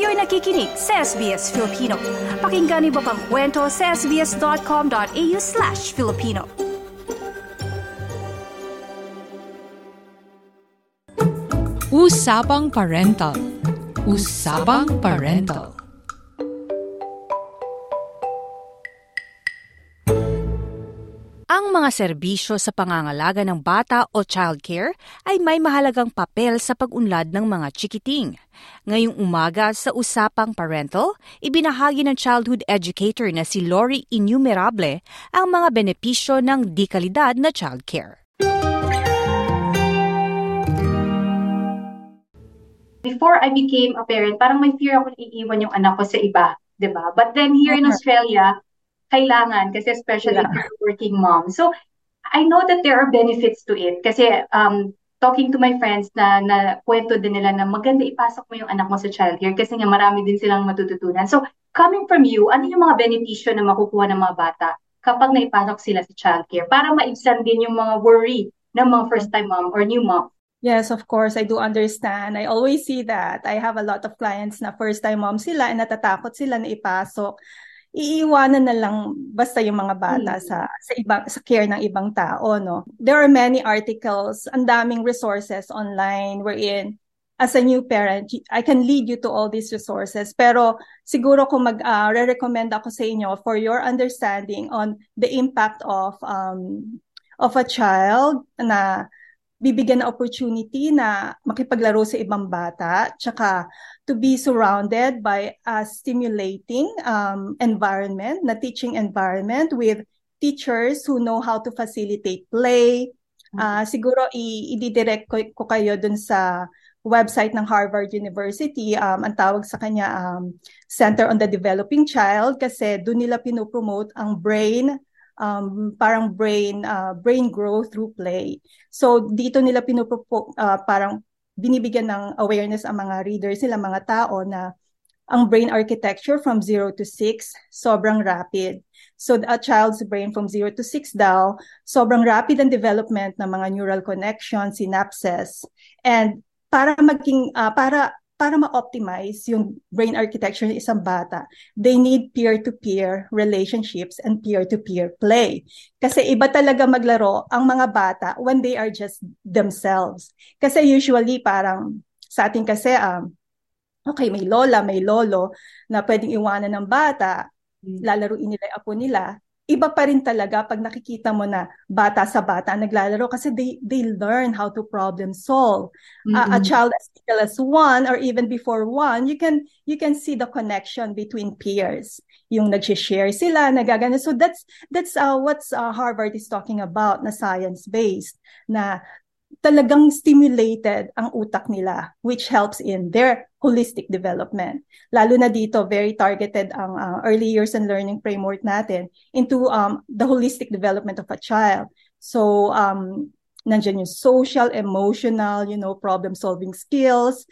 Kayo'y nakikinig sa SBS Filipino. Pakinggan niyo pa ang kwento sa sbs.com.au slash Filipino. Usapang Parental Usapang Parental Ang mga serbisyo sa pangangalaga ng bata o childcare ay may mahalagang papel sa pag-unlad ng mga chikiting. Ngayong umaga sa Usapang Parental, ibinahagi ng childhood educator na si Lori Innumerable ang mga benepisyo ng di-kalidad na childcare. Before I became a parent, parang may fear ako iiwan yung anak ko sa iba, 'di ba? But then here in Australia, kailangan kasi especially yeah. a working mom. So, I know that there are benefits to it kasi um, talking to my friends na, na kwento din nila na maganda ipasok mo yung anak mo sa childcare kasi nga marami din silang matututunan. So, coming from you, ano yung mga benepisyo na makukuha ng mga bata kapag naipasok sila sa childcare para maibsan din yung mga worry ng mga first-time mom or new mom? Yes, of course, I do understand. I always see that. I have a lot of clients na first-time mom sila and natatakot sila na ipasok iiwanan na lang basta yung mga bata hmm. sa sa ibang sa care ng ibang tao no there are many articles ang daming resources online wherein as a new parent I can lead you to all these resources pero siguro kung mag uh, re-recommend ako sa inyo for your understanding on the impact of um of a child na bibigyan ng opportunity na makipaglaro sa ibang bata, tsaka to be surrounded by a stimulating um, environment, na teaching environment with teachers who know how to facilitate play. Uh, siguro i-direct ko, ko kayo dun sa website ng Harvard University. Um, ang tawag sa kanya um, Center on the Developing Child kasi doon nila pinopromote ang brain um, parang brain uh, brain growth through play. So dito nila pinupropo uh, parang binibigyan ng awareness ang mga readers sila mga tao na ang brain architecture from 0 to 6 sobrang rapid. So a child's brain from 0 to 6 daw, sobrang rapid ang development ng mga neural connections, synapses. And para maging uh, para para ma-optimize yung brain architecture ng isang bata, they need peer-to-peer relationships and peer-to-peer play. Kasi iba talaga maglaro ang mga bata when they are just themselves. Kasi usually parang sa atin kasi um, okay, may lola, may lolo na pwedeng iwanan ng bata, hmm. lalaruin nila yung apo nila, iba pa rin talaga pag nakikita mo na bata sa bata naglalaro kasi they they learn how to problem solve. Mm-hmm. Uh, a child as little as one or even before one, you can you can see the connection between peers. Yung nag-share sila, nagagana. So that's that's uh, what's uh, Harvard is talking about na science based na talagang stimulated ang utak nila which helps in their holistic development. Lalo na dito, very targeted ang uh, early years and learning framework natin into um, the holistic development of a child. So, um, nandiyan yung social, emotional, you know, problem-solving skills.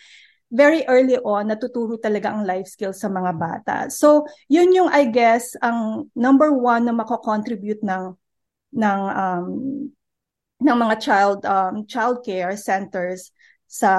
Very early on, natuturo talaga ang life skills sa mga bata. So, yun yung, I guess, ang number one na mako-contribute ng ng um, ng mga child um, child care centers sa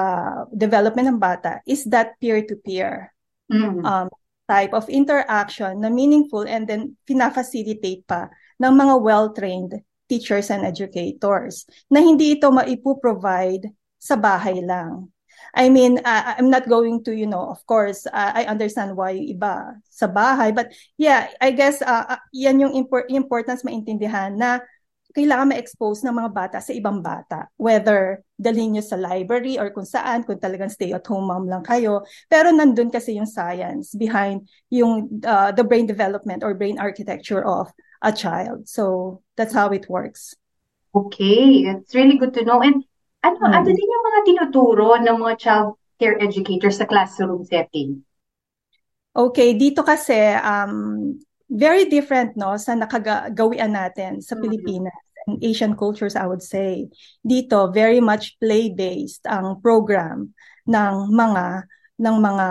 development ng bata is that peer-to-peer mm-hmm. um, type of interaction na meaningful and then pina-facilitate pa ng mga well-trained teachers and educators na hindi ito maipo-provide sa bahay lang. I mean, uh, I'm not going to, you know, of course, uh, I understand why iba sa bahay. But yeah, I guess uh, uh, yan yung impor- importance maintindihan na kailangan ma-expose ng mga bata sa ibang bata. Whether dalhin nyo sa library or kung saan, kung talagang stay-at-home mom lang kayo. Pero nandun kasi yung science behind yung uh, the brain development or brain architecture of a child. So that's how it works. Okay, it's really good to know. And ano, hmm. ano din yung mga tinuturo ng mga child care educators sa classroom setting? Okay, dito kasi um, very different no sa nakagawian natin sa mm-hmm. Pilipinas and Asian cultures I would say. Dito very much play-based ang program ng mga ng mga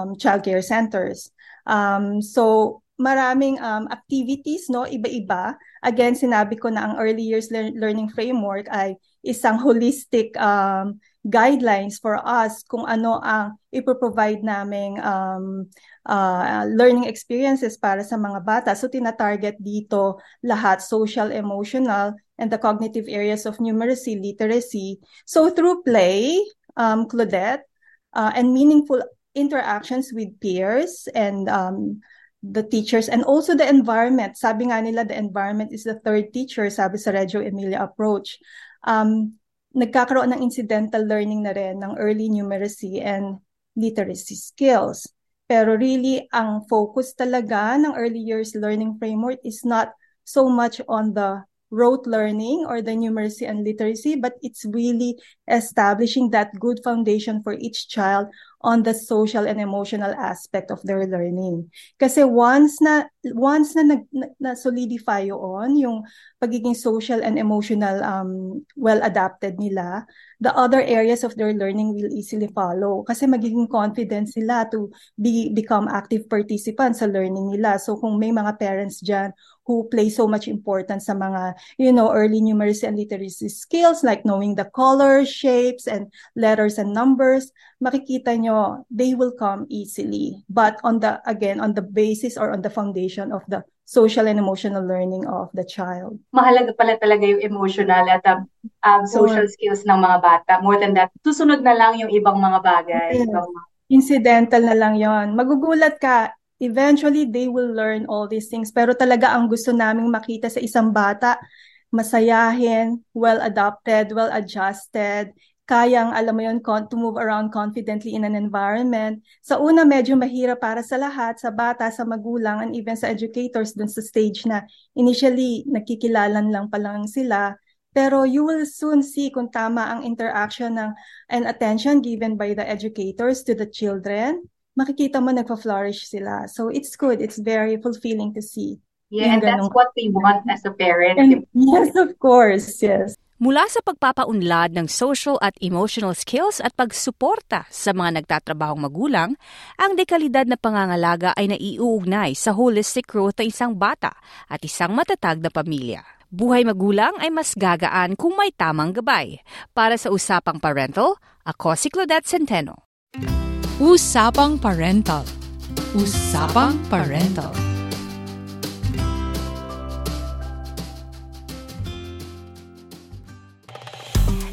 um, child care centers. Um, so maraming um, activities no iba-iba. Again, sinabi ko na ang early years le- learning framework ay isang holistic um, guidelines for us kung ano ang ipoprovide naming um, uh, learning experiences para sa mga bata. So tina-target dito lahat social, emotional, and the cognitive areas of numeracy, literacy. So through play, um, Claudette, uh, and meaningful interactions with peers and um, the teachers and also the environment. Sabi nga nila, the environment is the third teacher, sabi sa Reggio Emilia approach. Um, nagkakaroon ng incidental learning na rin ng early numeracy and literacy skills. Pero really, ang focus talaga ng early years learning framework is not so much on the rote learning or the numeracy and literacy, but it's really establishing that good foundation for each child on the social and emotional aspect of their learning. Kasi once na once na nag na, na solidify yon yung pagiging social and emotional um well adapted nila, the other areas of their learning will easily follow kasi magiging confident sila to be become active participants sa learning nila. So kung may mga parents diyan who play so much importance sa mga you know early numeracy and literacy skills like knowing the colors, shapes and letters and numbers, makikita nyo nyo, they will come easily. But on the, again, on the basis or on the foundation of the social and emotional learning of the child. Mahalaga pala talaga yung emotional at um, um, social or, skills ng mga bata. More than that, susunod na lang yung ibang mga bagay. Yes. Ibang... Incidental na lang yon. Magugulat ka, eventually they will learn all these things. Pero talaga ang gusto naming makita sa isang bata, masayahin, well-adopted, well-adjusted, kayang, alam mo yun, to move around confidently in an environment. Sa una, medyo mahirap para sa lahat, sa bata, sa magulang, and even sa educators dun sa stage na initially nakikilalan lang pa lang sila. Pero you will soon see kung tama ang interaction ng and attention given by the educators to the children. Makikita mo nagpa-flourish sila. So it's good. It's very fulfilling to see. Yeah, and that's what we want as a parent. And, yes, of course. Yes. Mula sa pagpapaunlad ng social at emotional skills at pagsuporta sa mga nagtatrabahong magulang, ang dekalidad na pangangalaga ay naiuugnay sa holistic growth ng isang bata at isang matatag na pamilya. Buhay magulang ay mas gagaan kung may tamang gabay. Para sa Usapang Parental, ako si Claudette Centeno. Usapang Parental Usapang Parental